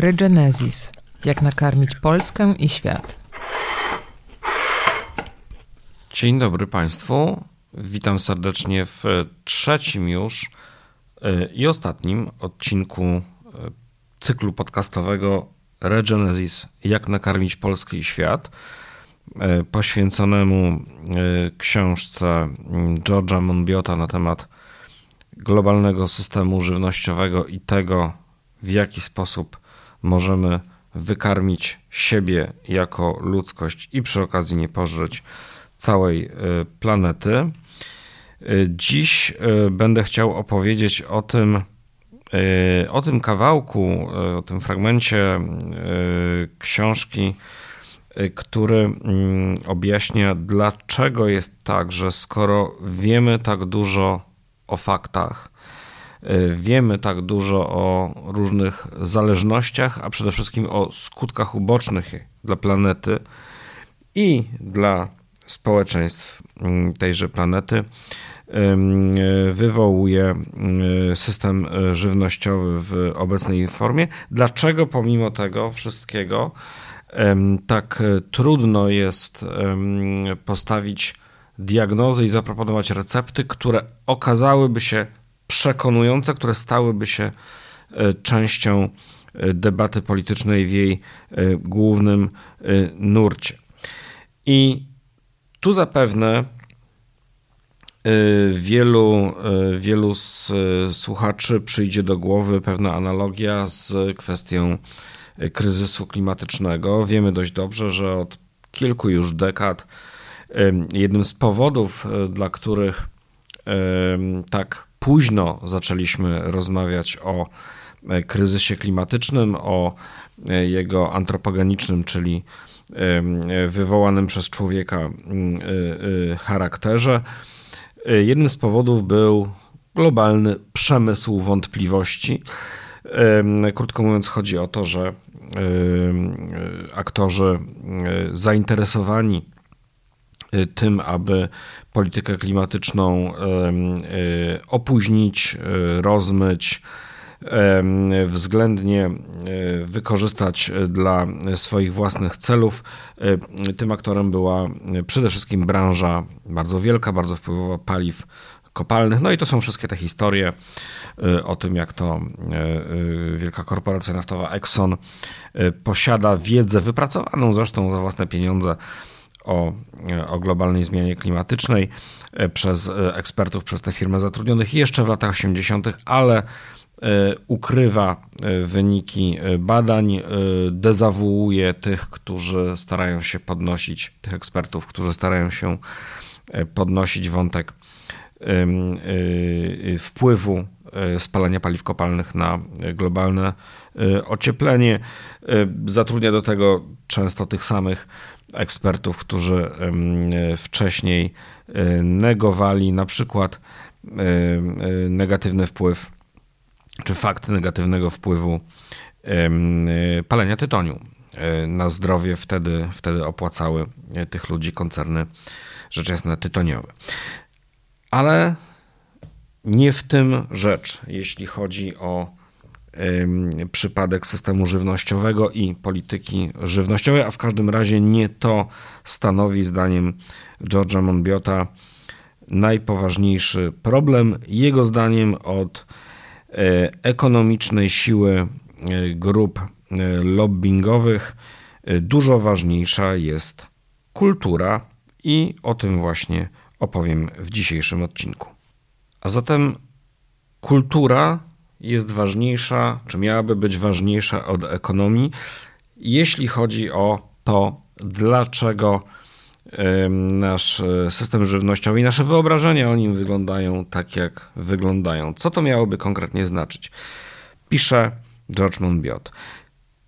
Regenesis. Jak nakarmić Polskę i świat. Dzień dobry Państwu. Witam serdecznie w trzecim już e, i ostatnim odcinku e, cyklu podcastowego Regenesis. Jak nakarmić Polskę i świat e, poświęconemu książce George'a Monbiota na temat globalnego systemu żywnościowego i tego, w jaki sposób możemy wykarmić siebie jako ludzkość i przy okazji nie pożreć całej y, planety. Y, dziś y, będę chciał opowiedzieć o tym, o tym kawałku, o tym fragmencie książki, który mm, objaśnia, dlaczego jest tak, że skoro wiemy tak dużo o faktach, wiemy tak dużo o różnych zależnościach, a przede wszystkim o skutkach ubocznych dla planety i dla społeczeństw mm, tejże planety. Wywołuje y, system żywnościowy w obecnej formie. Dlaczego pomimo tego wszystkiego tak trudno jest postawić diagnozy i zaproponować recepty, które okazałyby się przekonujące, które stałyby się e, częścią e, debaty politycznej w jej e, głównym nurcie. I tu zapewne wielu, wielu z słuchaczy przyjdzie do głowy pewna analogia z kwestią kryzysu klimatycznego. Wiemy dość dobrze, że od kilku już dekad jednym z powodów, dla których tak późno zaczęliśmy rozmawiać o e, kryzysie klimatycznym, o e, jego antropogenicznym, czyli wywołanym przez człowieka e, charakterze. Jednym z powodów był globalny przemysł wątpliwości. Krótko mówiąc, chodzi o to, że aktorzy zainteresowani tym, aby politykę klimatyczną y, opóźnić, y, rozmyć, względnie wykorzystać dla swoich własnych celów. Tym aktorem była przede wszystkim branża bardzo wielka, bardzo wpływowa paliw kopalnych. No i to są wszystkie te historie o tym, jak to wielka korporacja naftowa Exxon posiada wiedzę wypracowaną zresztą za własne pieniądze o, o globalnej zmianie klimatycznej e, przez e, ekspertów, przez te firmy zatrudnionych jeszcze w latach 80., ale e, ukrywa wyniki badań, dezawuuje tych, którzy starają się podnosić, tych ekspertów, którzy starają się podnosić wątek wpływu spalania paliw kopalnych na globalne ocieplenie. Zatrudnia do tego często tych samych ekspertów, którzy wcześniej e, negowali na przykład e, negatywny wpływ, czy fakt negatywnego wpływu palenia tytoniu e, na zdrowie. Wtedy, wtedy opłacały tych ludzi koncerny rzecz jasna tytoniowe. Ale nie w tym rzecz, jeśli chodzi o przypadek systemu żywnościowego i polityki żywnościowej, a w każdym razie nie to stanowi zdaniem George'a Monbiota najpoważniejszy problem. Jego zdaniem od e, ekonomicznej siły e, grup e, lobbyingowych dużo ważniejsza jest kultura i o tym właśnie opowiem w dzisiejszym odcinku. A zatem kultura jest ważniejsza, czy miałaby być ważniejsza od ekonomii, jeśli chodzi o to, dlaczego nasz e, system żywnościowy i nasze wyobrażenia o nim wyglądają tak, jak wyglądają. Co to miałoby konkretnie znaczyć? Pisze George Monbiot.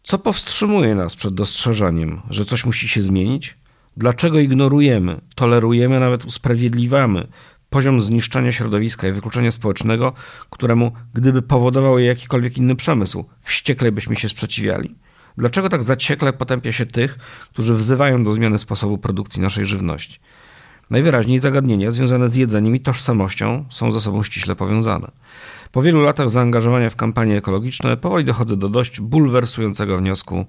Co powstrzymuje nas przed dostrzeżeniem, że coś musi się zmienić? Dlaczego ignorujemy, tolerujemy, nawet usprawiedliwiamy poziom zniszczenia środowiska i wykluczenia społecznego, któremu, gdyby powodował je jakikolwiek inny przemysł, wściekle byśmy się sprzeciwiali? Dlaczego tak zaciekle potępia się tych, którzy wzywają do zmiany sposobu produkcji naszej żywności? Najwyraźniej zagadnienia związane z jedzeniem i tożsamością są ze sobą ściśle powiązane. Po wielu latach zaangażowania w kampanie ekologiczne powoli dochodzę do dość bulwersującego wniosku.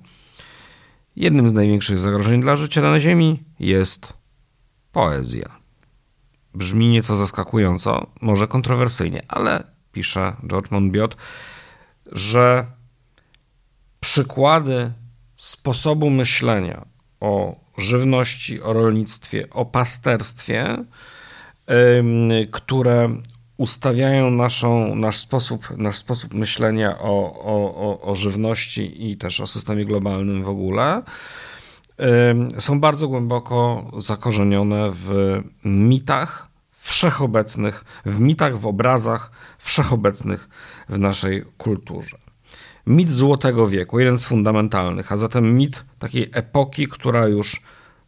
Jednym z największych zagrożeń dla życia na Ziemi jest poezja. Brzmi nieco zaskakująco, może kontrowersyjnie, ale pisze George Monbiot, że przykłady sposobu myślenia o żywności, o rolnictwie, o pasterstwie, które ustawiają naszą, nasz, sposób, nasz sposób myślenia o, o, o żywności i też o systemie globalnym w ogóle, są bardzo głęboko zakorzenione w mitach wszechobecnych, w mitach, w obrazach wszechobecnych w naszej kulturze. Mit Złotego Wieku, jeden z fundamentalnych, a zatem mit takiej epoki, która już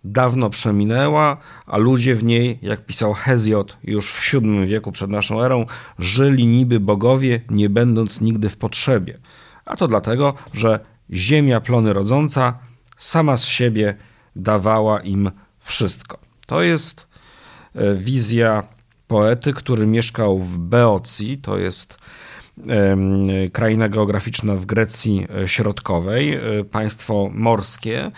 dawno przeminęła, a ludzie w niej, jak pisał Hezjot już w VII wieku przed naszą erą, żyli niby bogowie, nie będąc nigdy w potrzebie. A to dlatego, że ziemia plony rodząca sama z siebie dawała im wszystko. To jest e, wizja poety, który mieszkał w Beocji, to jest kraina geograficzna w Grecji e, Środkowej, e, państwo morskie.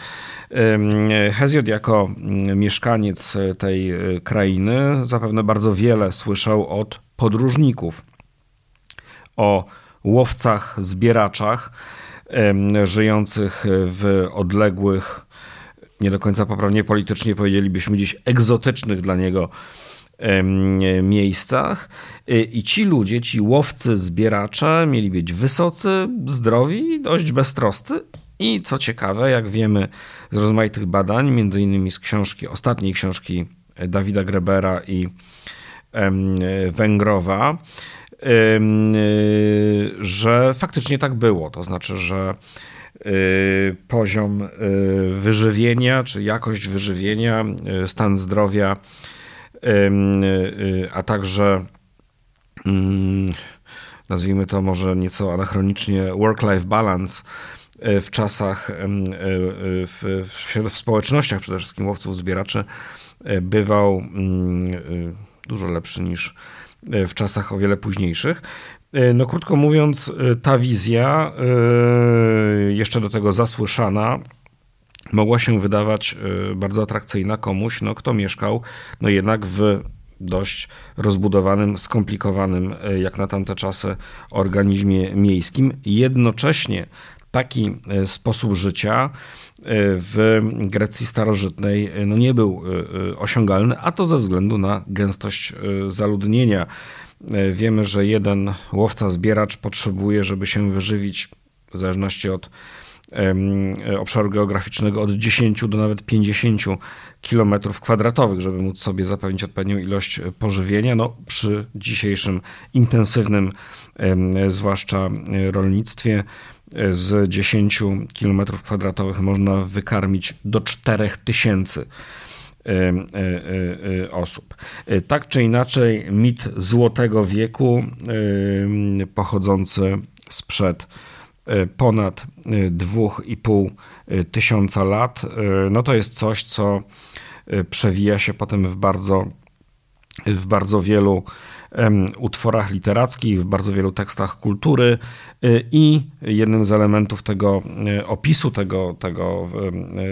Hezjod jako mm, mieszkaniec tej krainy zapewne bardzo wiele słyszał od podróżników o łowcach, zbieraczach żyjących w odległych, nie do końca poprawnie politycznie powiedzielibyśmy gdzieś egzotycznych dla niego miejscach. Y, I ci ludzie, ci łowcy, zbieracze mieli być wysocy, zdrowi dość beztroscy. I co ciekawe, jak wiemy z rozmaitych badań, między innymi z książki, ostatniej książki Dawida Grebera i Węgrowa, że faktycznie tak było. To znaczy, że y, poziom wyżywienia, czy jakość wyżywienia, stan zdrowia Y, a także mm, nazwijmy to może nieco anachronicznie work-life balance y, w czasach, y, w, w, społecznościach przede wszystkim łowców, zbieraczy bywał mm, dużo lepszy niż w czasach o wiele późniejszych. No krótko mówiąc, ta wizja, jeszcze do tego zasłyszana, mogła się wydawać bardzo atrakcyjna komuś, no, kto mieszkał no jednak w dość rozbudowanym, skomplikowanym jak na tamte czasy organizmie miejskim. Jednocześnie taki y, sposób życia w Grecji starożytnej no nie był osiągalny, a to ze względu na gęstość zaludnienia. Wiemy, że jeden łowca-zbieracz potrzebuje, żeby się wyżywić, w zależności od obszaru geograficznego od 10 do nawet 50 km kwadratowych, żeby móc sobie zapewnić odpowiednią ilość pożywienia. No, przy dzisiejszym intensywnym, zwłaszcza rolnictwie, z 10 km kwadratowych można wykarmić do 4000 e, e, e, osób. Tak czy inaczej, mit Złotego Wieku pochodzący sprzed ponad 2,5 e, e, tysiąca lat, no to jest coś, co przewija się potem w bardzo, w bardzo wielu utworach literackich, w bardzo wielu tekstach kultury i jednym z elementów tego opisu tego, tego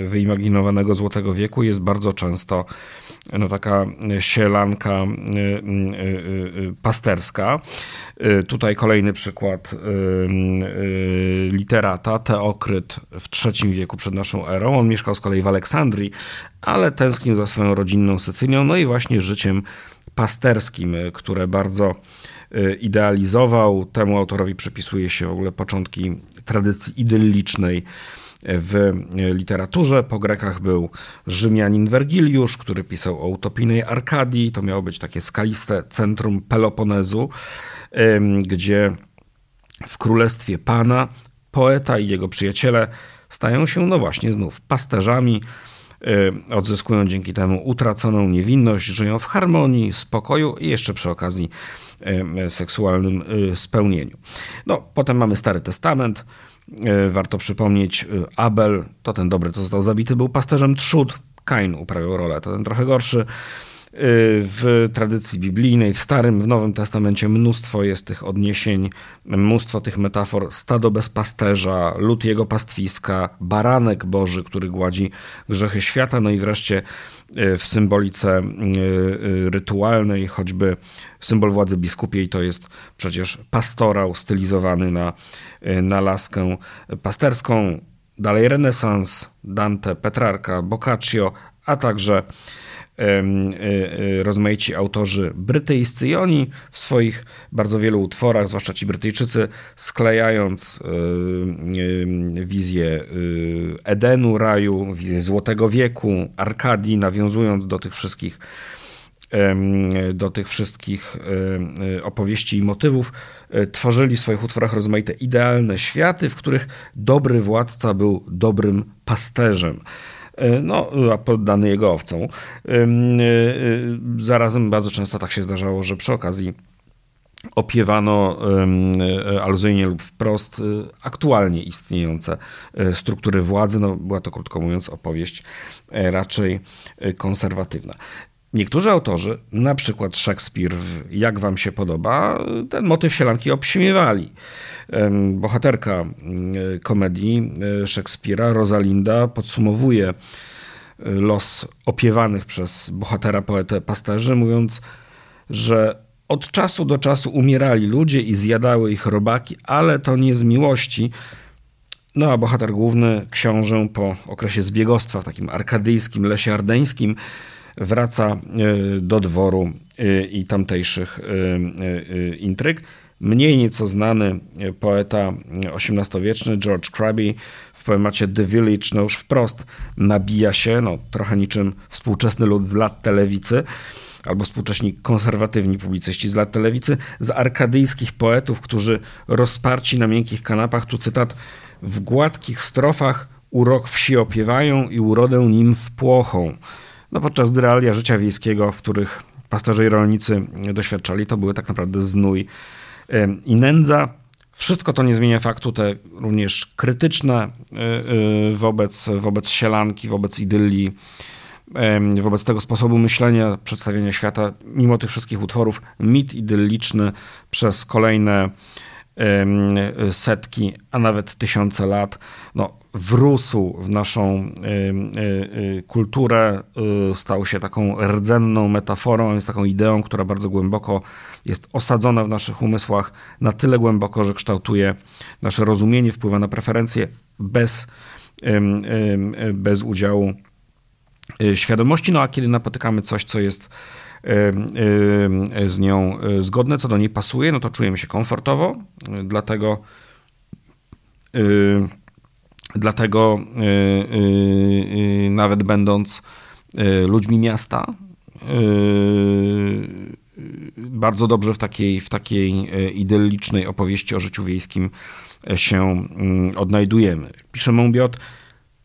wyimaginowanego Złotego Wieku jest bardzo często no taka sielanka y, y, y, pasterska. Tutaj kolejny przykład literata, Teokryt w III wieku przed naszą erą. On mieszkał z kolei w Aleksandrii, ale tęsknił za swoją rodzinną Sycylią, no i właśnie życiem pasterskim, które bardzo idealizował. Temu autorowi przypisuje się w ogóle początki tradycji idyllicznej w literaturze. Po Grekach był Rzymianin Wergiliusz, który pisał o utopijnej Arkadii. To miało być takie skaliste centrum Peloponezu, gdzie w królestwie Pana poeta i jego przyjaciele stają się, no właśnie, znów pasterzami. Odzyskują dzięki temu utraconą niewinność, żyją w harmonii, spokoju i jeszcze przy okazji seksualnym y, spełnieniu. No, potem mamy Stary Testament, warto przypomnieć, Abel to ten dobry, co został zabity, był pasterzem trzód. Kain uprawiał rolę, to ten trochę gorszy. W tradycji biblijnej, w Starym, w Nowym Testamencie mnóstwo jest tych odniesień, mnóstwo tych metafor. Stado bez pasterza, lud jego pastwiska, baranek Boży, który gładzi grzechy świata, no i wreszcie w symbolice rytualnej, choćby symbol władzy biskupiej to jest przecież pastorał stylizowany na, na laskę pasterską. Dalej renesans, Dante, Petrarka, Boccaccio, a także e, e, rozmaici autorzy brytyjscy i oni w swoich bardzo wielu utworach, zwłaszcza ci Brytyjczycy, sklejając e, wizję Edenu, raju, wizję Złotego Wieku, Arkadii, nawiązując do tych wszystkich do tych wszystkich opowieści i motywów, tworzyli w swoich utworach rozmaite idealne światy, w których dobry władca był dobrym pasterzem. E, no, a poddany jego owcą. E, e, zarazem bardzo często tak się zdarzało, że przy okazji opiewano aluzyjnie lub wprost aktualnie istniejące struktury władzy. No, była to, krótko mówiąc, opowieść raczej konserwatywna. Niektórzy autorzy, na przykład Szekspir, jak wam się podoba, ten motyw sielanki obśmiewali. Bohaterka komedii Szekspira, Rosalinda, podsumowuje los opiewanych przez bohatera poetę pasterzy, mówiąc, że od czasu do czasu umierali ludzie i zjadały ich robaki, ale to nie z miłości. No a bohater główny, książę po okresie zbiegostwa w takim arkadyjskim lesie ardeńskim, wraca e, do dworu e, i tamtejszych e, intryg. Mniej nieco znany poeta XVIII-wieczny George Crabbe w poemacie The Village no już wprost nabija się, no, trochę niczym współczesny lud z lat telewicy, albo współcześni konserwatywni publicyści z lat telewicy, z arkadyjskich poetów, którzy rozparci na miękkich kanapach, tu cytat, w gładkich strofach urok wsi opiewają i urodę nim wpłochą. No podczas gdy realia życia wiejskiego, w których pasterze i rolnicy doświadczali, to były tak naprawdę znój i nędza. Wszystko to nie zmienia faktu, te również krytyczne e, e, wobec, wobec sielanki, wobec idylii, wobec tego sposobu myślenia, przedstawienia świata, mimo tych wszystkich utworów, mit idylliczny przez kolejne setki, a nawet tysiące lat, no, wrósł w naszą kulturę, y, stał się taką rdzenną metaforą, więc taką ideą, która bardzo głęboko jest osadzona w naszych umysłach, na tyle głęboko, że kształtuje nasze rozumienie, wpływa na preferencje bez, bez udziału y, świadomości. No a kiedy napotykamy coś, co jest z nią zgodne, co do niej pasuje, no to czujemy się komfortowo, dlatego dlatego e, nawet będąc ludźmi miasta, bardzo dobrze w takiej, w takiej idyllicznej opowieści o życiu wiejskim się mm, odnajdujemy. Pisze Mąbiot,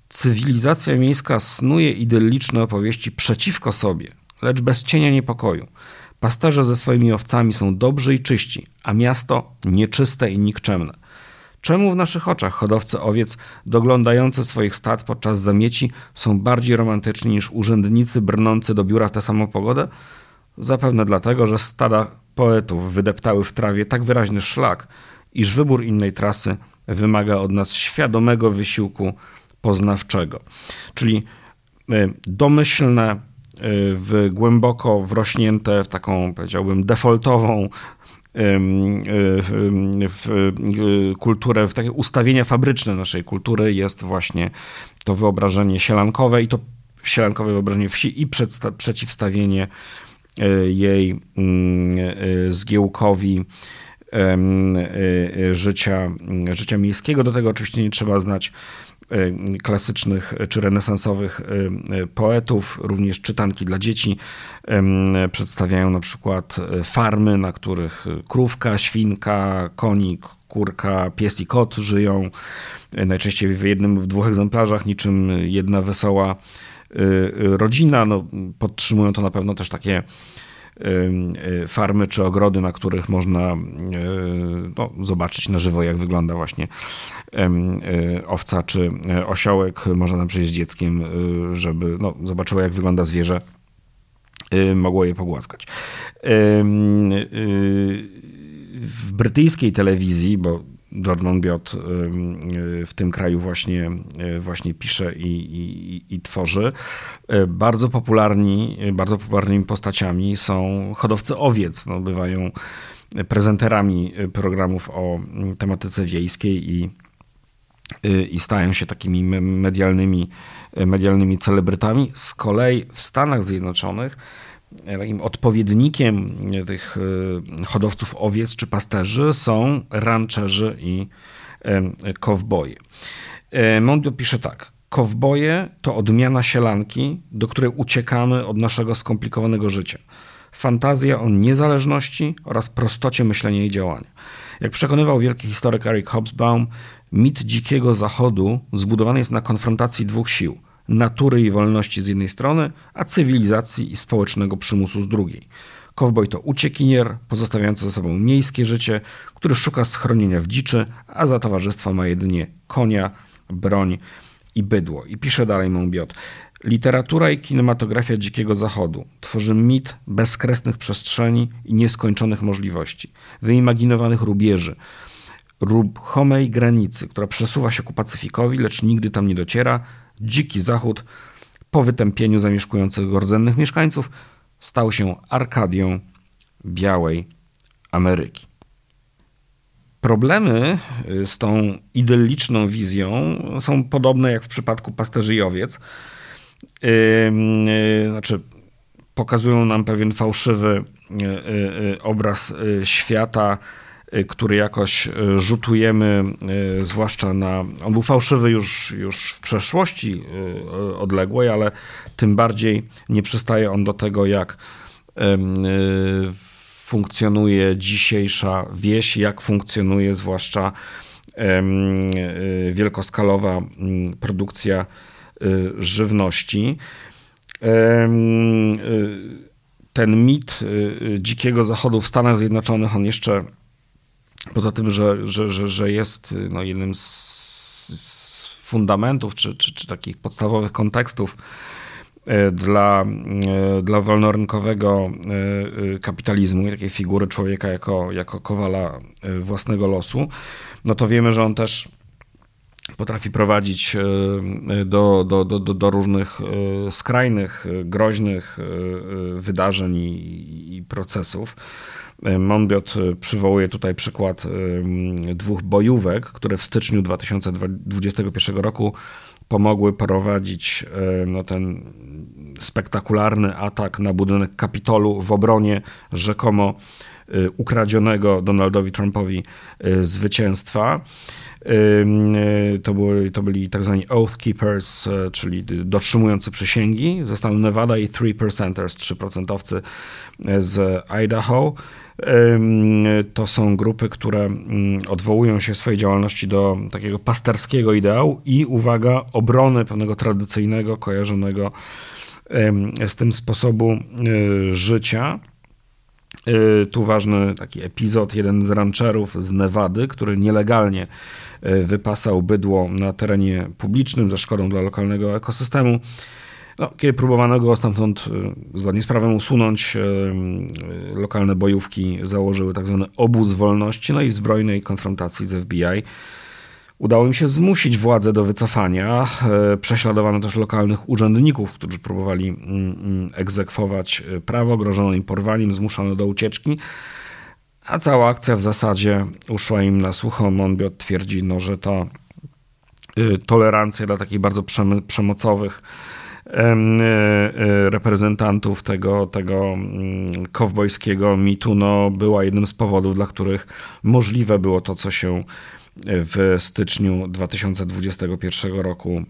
cywilizacja miejska snuje idylliczne opowieści przeciwko sobie, lecz bez cienia niepokoju. Pasterze ze swoimi owcami są dobrzy i czyści, a miasto nieczyste i nikczemne. Czemu w naszych oczach hodowcy owiec doglądający swoich stad podczas zamieci są bardziej romantyczni niż urzędnicy brnący do biura w tę samą pogodę? Zapewne dlatego, że stada poetów wydeptały w trawie tak wyraźny szlak, iż wybór innej trasy wymaga od nas świadomego wysiłku poznawczego. Czyli y, domyślne, w głęboko wrośnięte w taką, powiedziałbym, defaultową w kulturę, w takie ustawienia fabryczne naszej kultury jest właśnie to wyobrażenie sielankowe i to sielankowe wyobrażenie wsi i przeciwstawienie e, jej mm, e, zgiełkowi e, życia, życia miejskiego. Do tego oczywiście nie trzeba znać E, klasycznych czy renesansowych e, poetów, również czytanki dla dzieci. Przedstawiają na przykład farmy, na których krówka, świnka, konik, kurka, pies i kot żyją. Najczęściej w jednym lub dwóch egzemplarzach, niczym jedna wesoła rodzina. No, podtrzymują to na pewno też takie Y, farmy czy ogrody, na których można y, no, zobaczyć na żywo, jak wygląda właśnie y, owca czy osiołek. Można tam przyjść z dzieckiem, żeby no, zobaczyło, jak wygląda zwierzę mogło je pogłaskać. W brytyjskiej telewizji, bo George Monbiot w tym kraju właśnie, właśnie pisze i, i, i, tworzy. Bardzo popularni, bardzo popularnymi postaciami są hodowcy owiec. No, bywają prezenterami programów o tematyce wiejskiej i, i stają się takimi medialnymi, medialnymi celebrytami. Z kolei w Stanach Zjednoczonych takim odpowiednikiem tych hodowców owiec czy pasterzy są rancherzy i kowboje. Mondo pisze tak. Kowboje to odmiana sielanki, do której uciekamy od naszego skomplikowanego życia. Fantazja o niezależności oraz prostocie myślenia i działania. Jak przekonywał wielki historyk Eric Hobsbawm, mit dzikiego zachodu zbudowany jest na konfrontacji dwóch sił – natury i wolności z jednej strony, a cywilizacji i społecznego przymusu z drugiej. Kowboj to uciekinier, pozostawiający za sobą miejskie życie, który szuka schronienia w dziczy, a za towarzystwo ma jedynie konia, broń i bydło. I pisze dalej Monbiot. Literatura i kinematografia Dzikiego Zachodu tworzy mit bezkresnych przestrzeni i nieskończonych możliwości, wyimaginowanych rubieży, ruchomej granicy, która przesuwa się ku Pacyfikowi, lecz nigdy tam nie dociera, dziki zachód po wytępieniu zamieszkujących rdzennych mieszkańców stał się Arkadią białej Ameryki. Problemy y, z tą idylliczną wizją są podobne jak w przypadku pasterzy i owiec. Yy, znaczy, pokazują nam pewien fałszywy yy, obraz świata, Y, który jakoś y, rzutujemy, y, zwłaszcza na. On był fałszywy już, już w przeszłości odległej, ale tym bardziej nie przystaje on do tego, jak funkcjonuje dzisiejsza wieś, jak funkcjonuje zwłaszcza wielkoskalowa mm, produkcja żywności. Ten mit dzikiego zachodu w Stanach Zjednoczonych, on jeszcze Poza tym, że, że, że, że jest no, jednym z, z fundamentów czy, czy, czy takich podstawowych kontekstów e, dla, e, dla wolnorynkowego e, kapitalizmu, takiej figury człowieka jako, jako kowala własnego losu, no to wiemy, że on też potrafi prowadzić do, do, do, do różnych skrajnych, groźnych wydarzeń i, i procesów. Monbiot e, przywołuje tutaj przykład e, dwóch bojówek, które w styczniu 2021 roku pomogły prowadzić e, no, ten spektakularny atak na budynek Kapitolu w obronie rzekomo ukradzionego Donaldowi Trumpowi zwycięstwa. To, były, to byli tak zwani Oath Keepers, czyli dotrzymujący przysięgi ze stanu Nevada i 3%ers, 3% z Idaho. To są grupy, które mm, odwołują się w swojej działalności do takiego pasterskiego ideału i, uwaga, obrony pewnego tradycyjnego, kojarzonego z tym sposobu y, życia. Y, tu ważny taki epizod, jeden z rancherów z Nevady, który nielegalnie y, wypasał bydło na terenie publicznym ze szkodą dla lokalnego ekosystemu no, kiedy próbowano go stamtąd y, zgodnie z prawem usunąć, y, y, lokalne bojówki założyły tak zwany obóz wolności, no i w zbrojnej konfrontacji z FBI udało im się zmusić władzę do wycofania. Prześladowano też lokalnych urzędników, którzy próbowali mm, mm, egzekwować prawo, grożono im porwaniem, zmuszano do ucieczki. A cała akcja w zasadzie uszła im na sucho. Monbiot twierdzi, no, że ta tolerancja dla takich bardzo przemocowych reprezentantów tego, tego mm, kowbojskiego mitu no, była jednym z powodów, dla których możliwe było to, co się w styczniu 2021 roku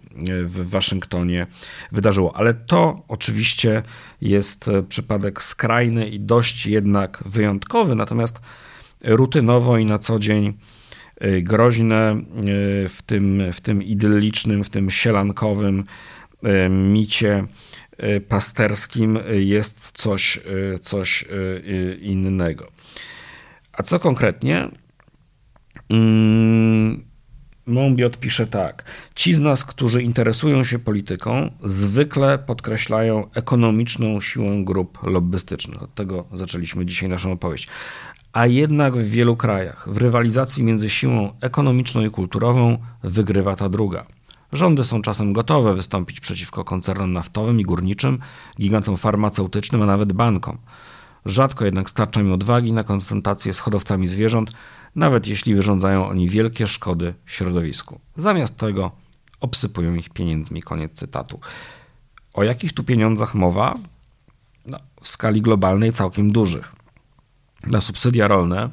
w Waszyngtonie wydarzyło. Ale to oczywiście jest przypadek skrajny i dość jednak wyjątkowy, natomiast rutynowo i na co dzień e, groźne w tym, w tym idyllicznym, w tym sielankowym E, micie e, pasterskim jest coś, e, coś innego. A co konkretnie? Mm, Mąbiot pisze tak. Ci z nas, którzy interesują się polityką, zwykle podkreślają ekonomiczną siłę grup lobbystycznych. Od tego zaczęliśmy dzisiaj naszą opowieść. A jednak w wielu krajach w rywalizacji między siłą ekonomiczną i kulturową wygrywa ta druga. Rządy są czasem gotowe wystąpić przeciwko koncernom naftowym i górniczym, gigantom farmaceutycznym, a nawet bankom. Rzadko jednak starcza mi odwagi na konfrontację z hodowcami zwierząt, nawet jeśli wyrządzają oni wielkie szkody środowisku. Zamiast tego obsypują ich pieniędzmi. Koniec cytatu. O jakich tu pieniądzach mowa? No, w skali globalnej całkiem dużych. Na subsydia rolne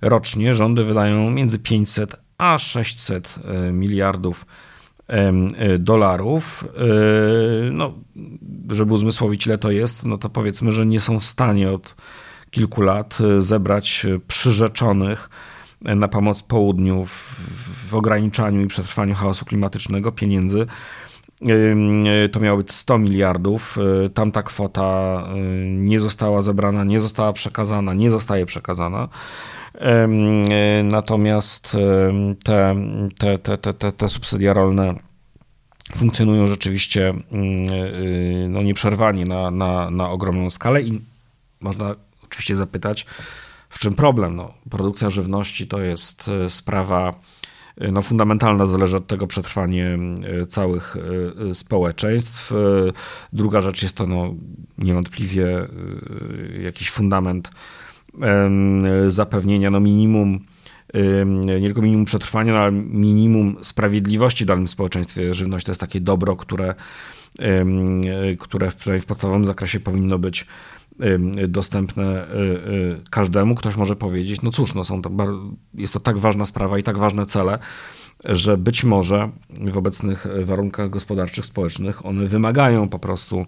rocznie rządy wydają między 500 a 600 e, miliardów dolarów. E, no, żeby uzmysłowić, ile to jest, no to powiedzmy, że nie są w stanie od kilku lat zebrać przyrzeczonych na pomoc południu w, w ograniczaniu i przetrwaniu chaosu klimatycznego pieniędzy. To miało być 100 miliardów. Tamta kwota nie została zebrana, nie została przekazana, nie zostaje przekazana. Natomiast te, te, te, te, te subsydia rolne funkcjonują rzeczywiście no, nieprzerwanie na, na, na ogromną skalę i można oczywiście zapytać, w czym problem? No, produkcja żywności to jest e, sprawa e, no, fundamentalna, zależy od tego przetrwanie e, całych społeczeństw. Druga rzecz jest to no, niewątpliwie jakiś fundament zapewnienia no, minimum nie tylko minimum przetrwania, no, ale minimum sprawiedliwości w danym społeczeństwie. Żywność to jest takie dobro, które, które w, podstawowym zakresie powinno być dostępne y, y, każdemu. Ktoś może powiedzieć, no cóż, no są to, jest to tak ważna sprawa i tak ważne cele, że być może w obecnych warunkach gospodarczych, społecznych one wymagają po prostu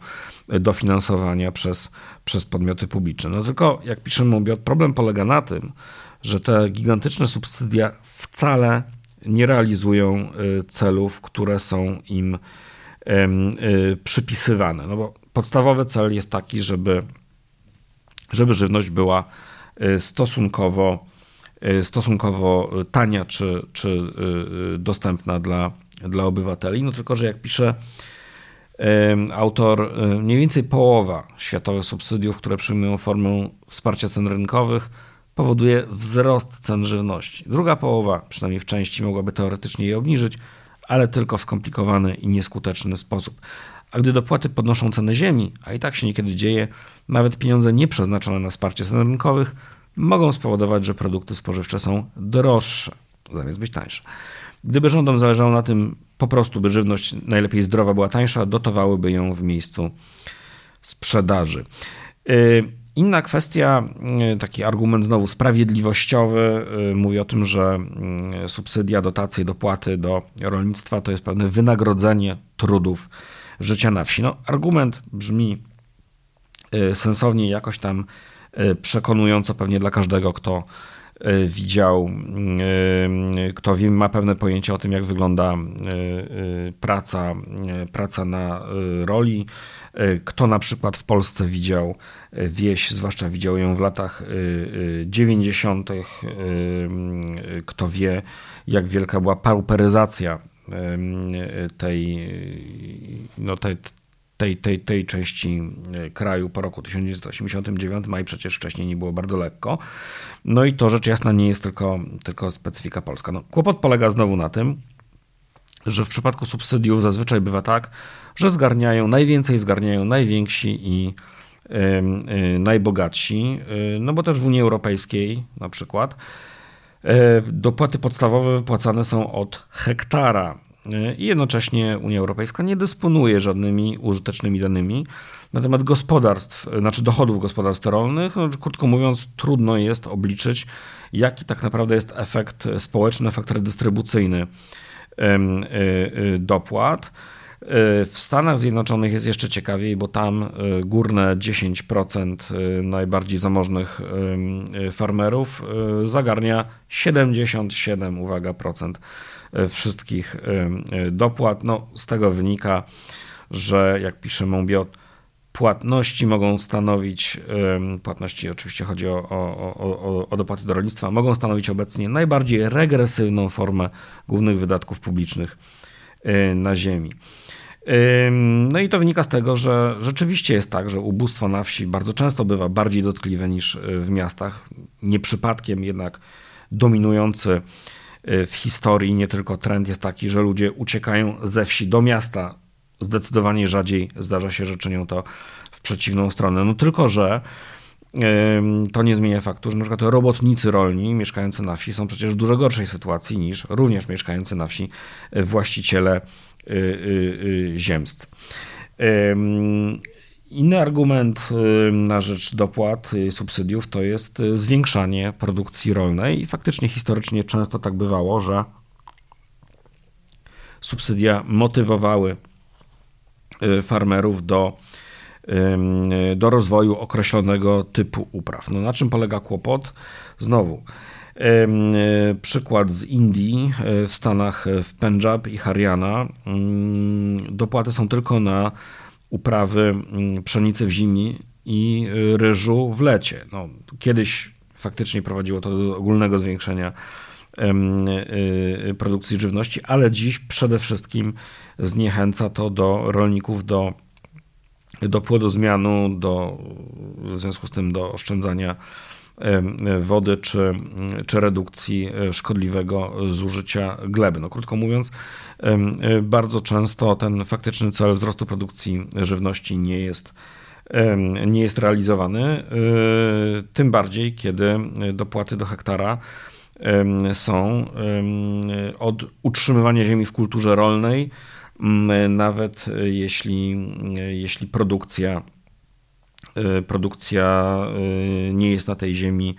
dofinansowania przez, przez podmioty publiczne. No tylko, jak piszemy obiad, problem polega na tym, że te gigantyczne subsydia wcale nie realizują y, celów, które są im przypisywane. No bo podstawowy cel jest taki, żeby żeby żywność była y, stosunkowo, y, stosunkowo tania czy, czy y, dostępna dla, dla obywateli. No tylko, że jak pisze autor, mniej więcej połowa światowych subsydiów, które przyjmują formę wsparcia cen rynkowych, powoduje wzrost cen żywności. Druga połowa, przynajmniej w części, mogłaby teoretycznie je obniżyć, ale tylko w skomplikowany i nieskuteczny sposób. A gdy dopłaty podnoszą cenę ziemi, a i tak się niekiedy dzieje, nawet pieniądze nieprzeznaczone na wsparcie cen rynkowych mogą spowodować, że produkty spożywcze są droższe, zamiast być tańsze. Gdyby rządom zależało na tym po prostu, by żywność najlepiej zdrowa była tańsza, dotowałyby ją w miejscu sprzedaży. Y, inna kwestia, y, taki argument znowu sprawiedliwościowy, y, mówi o tym, że subsydia, dotacje, dopłaty do rolnictwa to jest pewne wynagrodzenie trudów życia na wsi. No, argument brzmi sensownie, jakoś tam przekonująco pewnie dla każdego, kto y, widział, kto wie, ma pewne pojęcie o tym, jak wygląda praca, praca na roli. Kto na przykład w Polsce widział wieś, zwłaszcza widział ją w latach 90., kto wie, jak wielka była pauperyzacja tej, no tej, tej, tej, tej części e, kraju po roku 1989, maj przecież wcześniej nie było bardzo lekko. No i to rzecz jasna nie jest tylko, tylko specyfika polska. No, kłopot polega znowu na tym, że w przypadku subsydiów zazwyczaj bywa tak, że zgarniają, najwięcej zgarniają najwięksi i y, najbogatsi, y, no bo też w Unii Europejskiej na przykład dopłaty podstawowe wypłacane są od hektara i jednocześnie Unia Europejska nie dysponuje żadnymi użytecznymi danymi na temat gospodarstw, znaczy dochodów gospodarstw rolnych. No, krótko mówiąc, trudno jest obliczyć, jaki tak naprawdę jest efekt społeczny, efekt redystrybucyjny dopłat. W Stanach Zjednoczonych jest jeszcze ciekawiej, bo tam górne 10% e, najbardziej zamożnych farmerów zagarnia 77, uwaga, procent wszystkich dopłat. No, z tego wynika, że jak pisze Monbiot, płatności mogą stanowić, płatności oczywiście chodzi o, o, o, o dopłaty do rolnictwa, mogą stanowić obecnie najbardziej regresywną formę głównych wydatków publicznych na ziemi. No i to wynika z tego, że rzeczywiście jest tak, że ubóstwo na wsi bardzo często bywa bardziej dotkliwe niż e, w miastach. Nie przypadkiem jednak dominujący e, w historii nie tylko trend jest taki, że ludzie uciekają ze wsi do miasta. Zdecydowanie rzadziej zdarza się, że czynią to w przeciwną stronę. No tylko, że to nie zmienia faktu, że na przykład robotnicy rolni mieszkający na wsi są przecież w dużo gorszej sytuacji niż również mieszkający na wsi e, właściciele y, ziemscy. Inny argument na rzecz dopłat i subsydiów to jest zwiększanie produkcji rolnej i faktycznie historycznie często tak bywało, że subsydia motywowały farmerów do, do rozwoju określonego typu upraw. No na czym polega kłopot? Znowu, E, przykład z Indii, w Stanach w Punjab i Haryana. Dopłaty są tylko na uprawy mm, pszenicy w zimie i ryżu w lecie. No, kiedyś faktycznie prowadziło to do ogólnego zwiększenia produkcji żywności, ale dziś przede wszystkim zniechęca to do rolników do, do płodozmianu, do, w związku z tym do oszczędzania wody czy, czy redukcji e, szkodliwego zużycia gleby. No, krótko mówiąc, e, bardzo często ten faktyczny cel wzrostu produkcji żywności nie jest nie jest realizowany, e, tym bardziej kiedy dopłaty do hektara są od utrzymywania ziemi w kulturze rolnej, nawet jeśli, jeśli produkcja produkcja y, nie jest na tej ziemi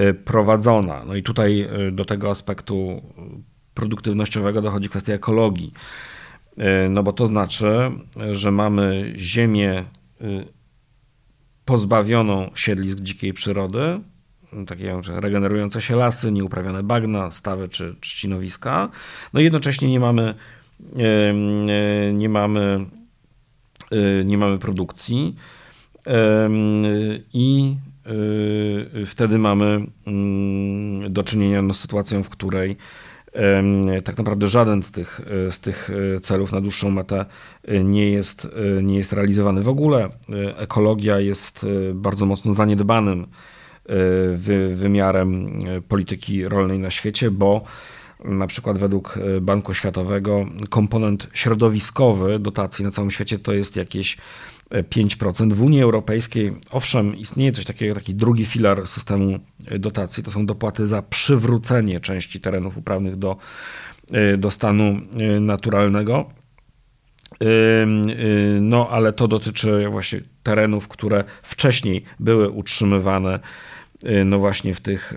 y, prowadzona. No i tutaj do tego aspektu produktywnościowego dochodzi kwestia ekologii. No bo to znaczy, że mamy ziemię pozbawioną siedlisk dzikiej przyrody, takie regenerujące się lasy, nieuprawione bagna, stawy czy trzcinowiska. No i jednocześnie nie mamy nie mamy nie mamy produkcji i y, wtedy mamy mm, do czynienia no, z sytuacją, w której tak naprawdę żaden z tych, z tych y, celów na dłuższą metę nie jest, nie jest realizowany. W ogóle ekologia jest bardzo mocno zaniedbanym wymiarem polityki rolnej na świecie, bo na przykład według Banku Światowego komponent środowiskowy dotacji na całym świecie to jest jakieś 5%. W Unii Europejskiej, owszem, istnieje coś takiego, taki drugi filar systemu dotacji, to są dopłaty za przywrócenie części terenów uprawnych do, do stanu naturalnego. No, ale to dotyczy właśnie terenów, które wcześniej były utrzymywane, no właśnie w, tych,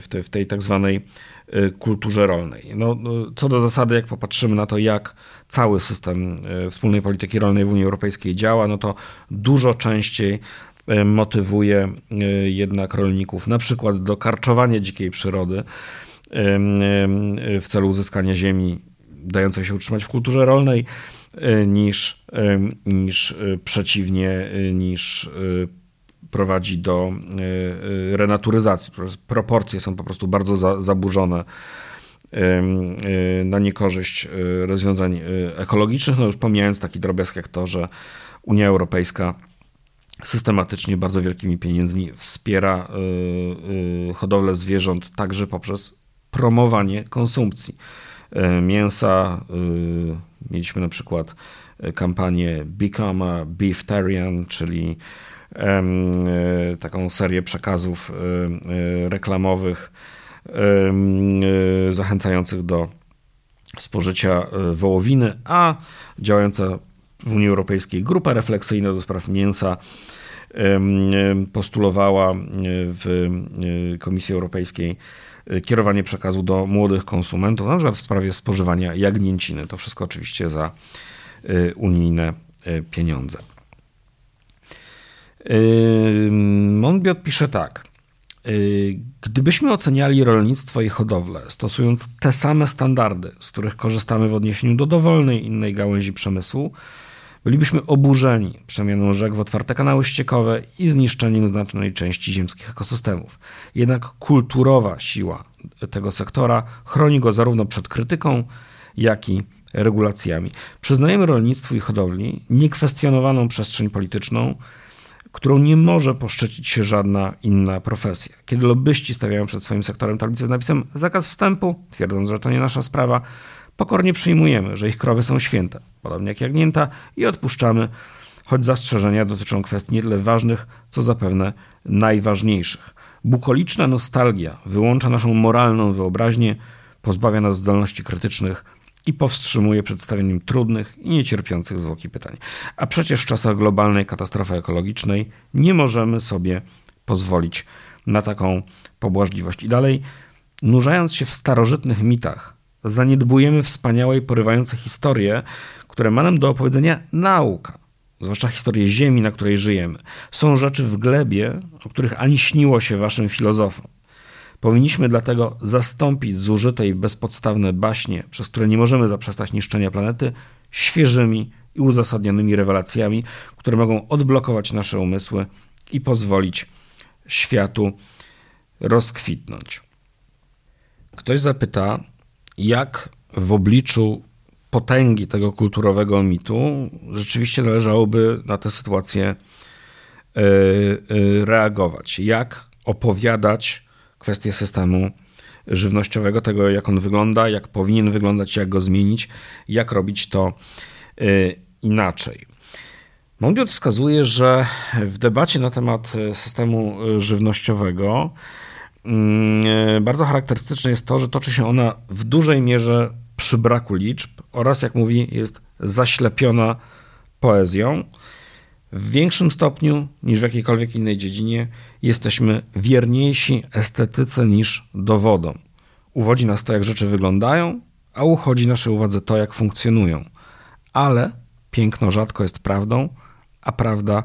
w, te, w tej tak zwanej Y, kulturze rolnej. No, no, co do zasady, jak popatrzymy na to, jak cały system y, wspólnej polityki rolnej w Unii Europejskiej działa, no to dużo częściej y, motywuje jednak rolników na przykład do karczowania dzikiej przyrody w celu uzyskania ziemi dającej się utrzymać w kulturze rolnej niż, niż przeciwnie, niż prowadzi do e, e, renaturyzacji. Proporcje są po prostu bardzo za, zaburzone e, na niekorzyść rozwiązań ekologicznych, no już pomijając taki drobiazg jak to, że Unia Europejska systematycznie bardzo wielkimi pieniędzmi wspiera hodowlę zwierząt także poprzez promowanie konsumpcji mięsa. Mieliśmy na przykład kampanię Become a Beeftarian, czyli taką serię przekazów e, e, reklamowych zachęcających do spożycia wołowiny, a działająca w Unii Europejskiej grupa refleksyjna do spraw mięsa postulowała w Komisji Europejskiej kierowanie przekazu do młodych konsumentów, na przykład w sprawie spożywania jagnięciny. To wszystko oczywiście za unijne pieniądze. Monbiot pisze tak. Yy, gdybyśmy oceniali rolnictwo i hodowlę, stosując te same standardy, z których korzystamy w odniesieniu do dowolnej innej gałęzi przemysłu, Bylibyśmy oburzeni przemianą rzek w otwarte kanały ściekowe i zniszczeniem znacznej części ziemskich ekosystemów. Jednak kulturowa siła tego sektora chroni go zarówno przed krytyką, jak i regulacjami. Przyznajemy rolnictwu i hodowli niekwestionowaną przestrzeń polityczną, którą nie może poszczycić się żadna inna profesja. Kiedy lobbyści stawiają przed swoim sektorem tablicę z napisem zakaz wstępu, twierdząc, że to nie nasza sprawa, pokornie przyjmujemy, że ich krowy są święte, podobnie jak jagnięta, i odpuszczamy, choć zastrzeżenia dotyczą kwestii nie tyle ważnych, co zapewne najważniejszych. Bukoliczna nostalgia wyłącza naszą moralną wyobraźnię, pozbawia nas zdolności krytycznych i powstrzymuje przedstawieniem trudnych i niecierpiących zwłoki pytań. A przecież w czasach globalnej katastrofy ekologicznej nie możemy sobie pozwolić na taką pobłażliwość. I dalej, nurzając się w starożytnych mitach, zaniedbujemy wspaniałe i porywające historie, które ma nam do opowiedzenia nauka, zwłaszcza historię Ziemi, na której żyjemy. Są rzeczy w glebie, o których ani śniło się waszym filozofom. Powinniśmy dlatego zastąpić zużyte i bezpodstawne baśnie, przez które nie możemy zaprzestać niszczenia planety, świeżymi i uzasadnionymi rewelacjami, które mogą odblokować nasze umysły i pozwolić światu rozkwitnąć. Ktoś zapyta, jak w obliczu potęgi tego kulturowego mitu rzeczywiście należałoby na tę sytuację e, e, reagować. Jak opowiadać kwestię systemu żywnościowego, tego jak on wygląda, jak powinien wyglądać, jak go zmienić, jak robić to y, inaczej. Mondiot wskazuje, że w debacie na temat systemu żywnościowego mm, bardzo charakterystyczne jest to, że toczy się ona w dużej mierze przy braku liczb oraz, jak mówi, jest zaślepiona poezją. W większym stopniu niż w jakiejkolwiek innej dziedzinie jesteśmy wierniejsi estetyce niż dowodom. Uwodzi nas to, jak rzeczy wyglądają, a uchodzi naszej uwadze to, jak funkcjonują. Ale piękno rzadko jest prawdą, a prawda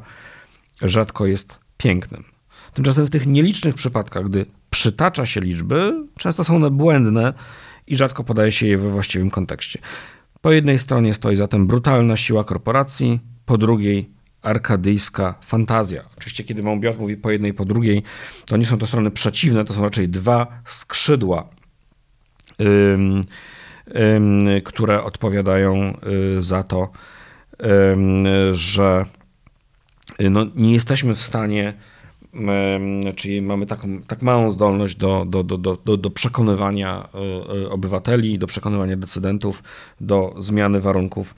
rzadko jest pięknem. Tymczasem w tych nielicznych przypadkach, gdy przytacza się liczby, często są one błędne i rzadko podaje się je we właściwym kontekście. Po jednej stronie stoi zatem brutalna siła korporacji, po drugiej arkadyjska fantazja. Oczywiście, kiedy Monbiot mówi po jednej, po drugiej, to nie są to strony przeciwne, to są raczej dwa skrzydła, ym, ym, które odpowiadają y, za to, ym, że y, no, nie jesteśmy w stanie, czyli mamy taką, tak małą zdolność do, do, do, do, do przekonywania y, obywateli, do przekonywania decydentów, do zmiany warunków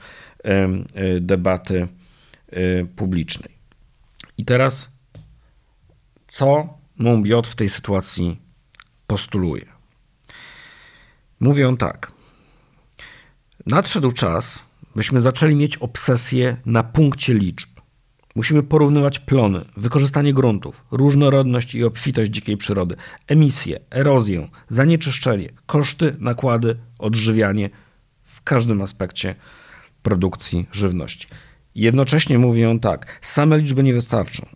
debaty publicznej. I teraz, co Monbiot w tej sytuacji postuluje? Mówią tak. Nadszedł czas, byśmy zaczęli mieć obsesję na punkcie liczb. Musimy porównywać plony, wykorzystanie gruntów, różnorodność i obfitość dzikiej przyrody, emisję, erozję, zanieczyszczenie, koszty, nakłady, odżywianie w każdym aspekcie produkcji żywności. Jednocześnie mówi on tak: same liczby nie wystarczą.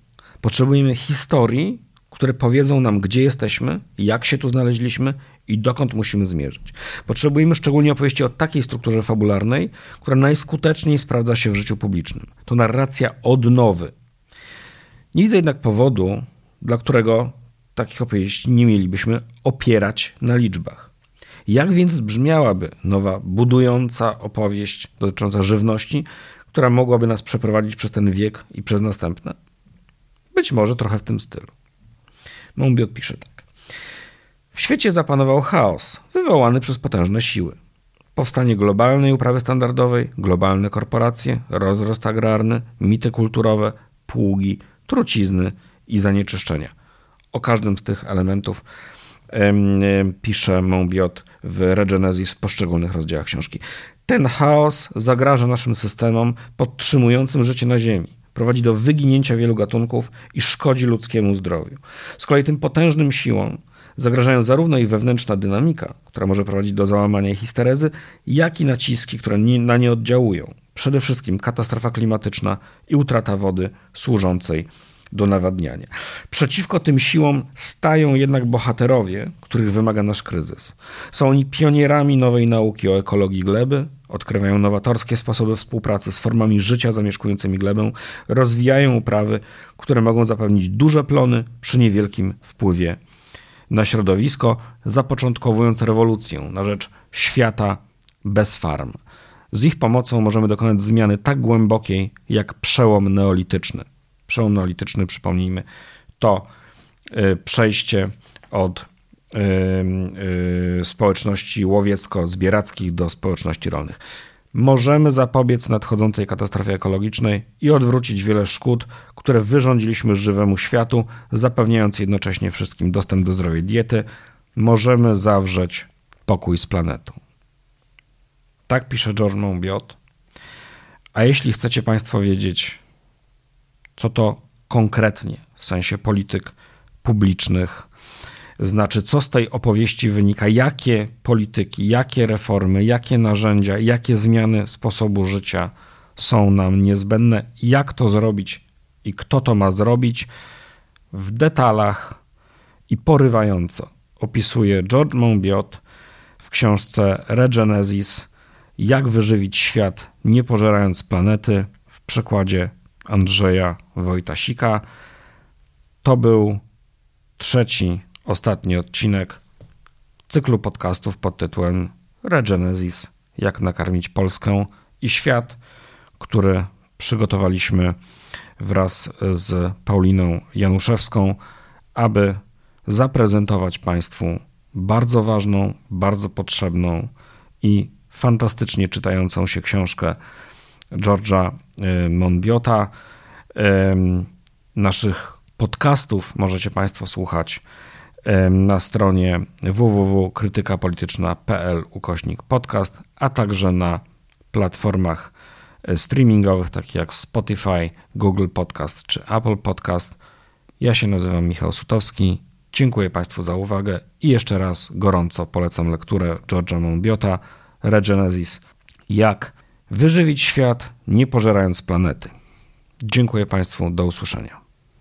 Potrzebujemy historii, które powiedzą nam, gdzie jesteśmy, jak się tu znaleźliśmy i dokąd musimy zmierzyć. Potrzebujemy szczególnie opowieści o takiej strukturze fabularnej, która najskuteczniej sprawdza się w życiu publicznym. To narracja odnowy. Nie widzę jednak powodu, dla którego takich opowieści nie mielibyśmy opierać na liczbach. Jak więc brzmiałaby nowa, budująca opowieść dotycząca żywności, która mogłaby nas przeprowadzić przez ten wiek i przez następne? Być może trochę w tym stylu. Mombiot pisze tak. W świecie zapanował chaos, wywołany przez potężne siły. Powstanie globalnej uprawy standardowej, globalne korporacje, rozrost agrarny, mity kulturowe, pługi, trucizny i zanieczyszczenia. O każdym z tych elementów pisze Mombiot w Regenesis w poszczególnych rozdziałach książki. Ten chaos zagraża naszym systemom podtrzymującym życie na Ziemi. Prowadzi do wyginięcia wielu gatunków i szkodzi ludzkiemu zdrowiu. Z kolei tym potężnym siłom zagrażają zarówno ich wewnętrzna dynamika, która może prowadzić do załamania i histerezy, jak i naciski, które na nie oddziałują. Przede wszystkim katastrofa klimatyczna i utrata wody służącej do nawadniania. Przeciwko tym siłom stają jednak bohaterowie, których wymaga nasz kryzys. Są oni pionierami nowej nauki o ekologii gleby, odkrywają nowatorskie sposoby współpracy z formami życia zamieszkującymi glebę, rozwijają uprawy, które mogą zapewnić duże plony przy niewielkim wpływie na środowisko, zapoczątkowując rewolucję na rzecz świata bez farm. Z ich pomocą możemy dokonać zmiany tak głębokiej jak przełom neolityczny. Przełom neolityczny, przypomnijmy, to y, przejście od społeczności łowiecko-zbierackich do społeczności rolnych. Możemy zapobiec nadchodzącej katastrofie ekologicznej i odwrócić wiele szkód, które wyrządziliśmy żywemu światu, zapewniając jednocześnie wszystkim dostęp do zdrowej diety. Możemy zawrzeć pokój z planetą. Tak pisze George Monbiot. A jeśli chcecie Państwo wiedzieć, co to konkretnie w sensie polityk publicznych znaczy, co z tej opowieści wynika, jakie polityki, jakie reformy, jakie narzędzia, jakie zmiany sposobu życia są nam niezbędne, jak to zrobić i kto to ma zrobić, w detalach i porywająco opisuje George Monbiot w książce Regenesis Jak wyżywić świat, nie pożerając planety, w przekładzie Andrzeja Wojtasika. To był trzeci, ostatni odcinek cyklu podcastów pod tytułem Regenesis Jak nakarmić Polskę i świat, który przygotowaliśmy wraz z Pauliną Januszewską, aby zaprezentować Państwu bardzo ważną, bardzo potrzebną i fantastycznie czytającą się książkę George'a y, Monbiota. Naszych podcastów możecie Państwo słuchać na stronie www.krytykapolityczna.pl ukośnik podcast, a także na platformach e, streamingowych takich jak Spotify, Google Podcast czy Apple Podcast. Ja się nazywam Michał Sutowski. Dziękuję Państwu za uwagę i jeszcze raz gorąco polecam lekturę George'a Monbiota Regenesis Jak wyżywić świat nie pożerając planety. Dziękuję Państwu, do usłyszenia.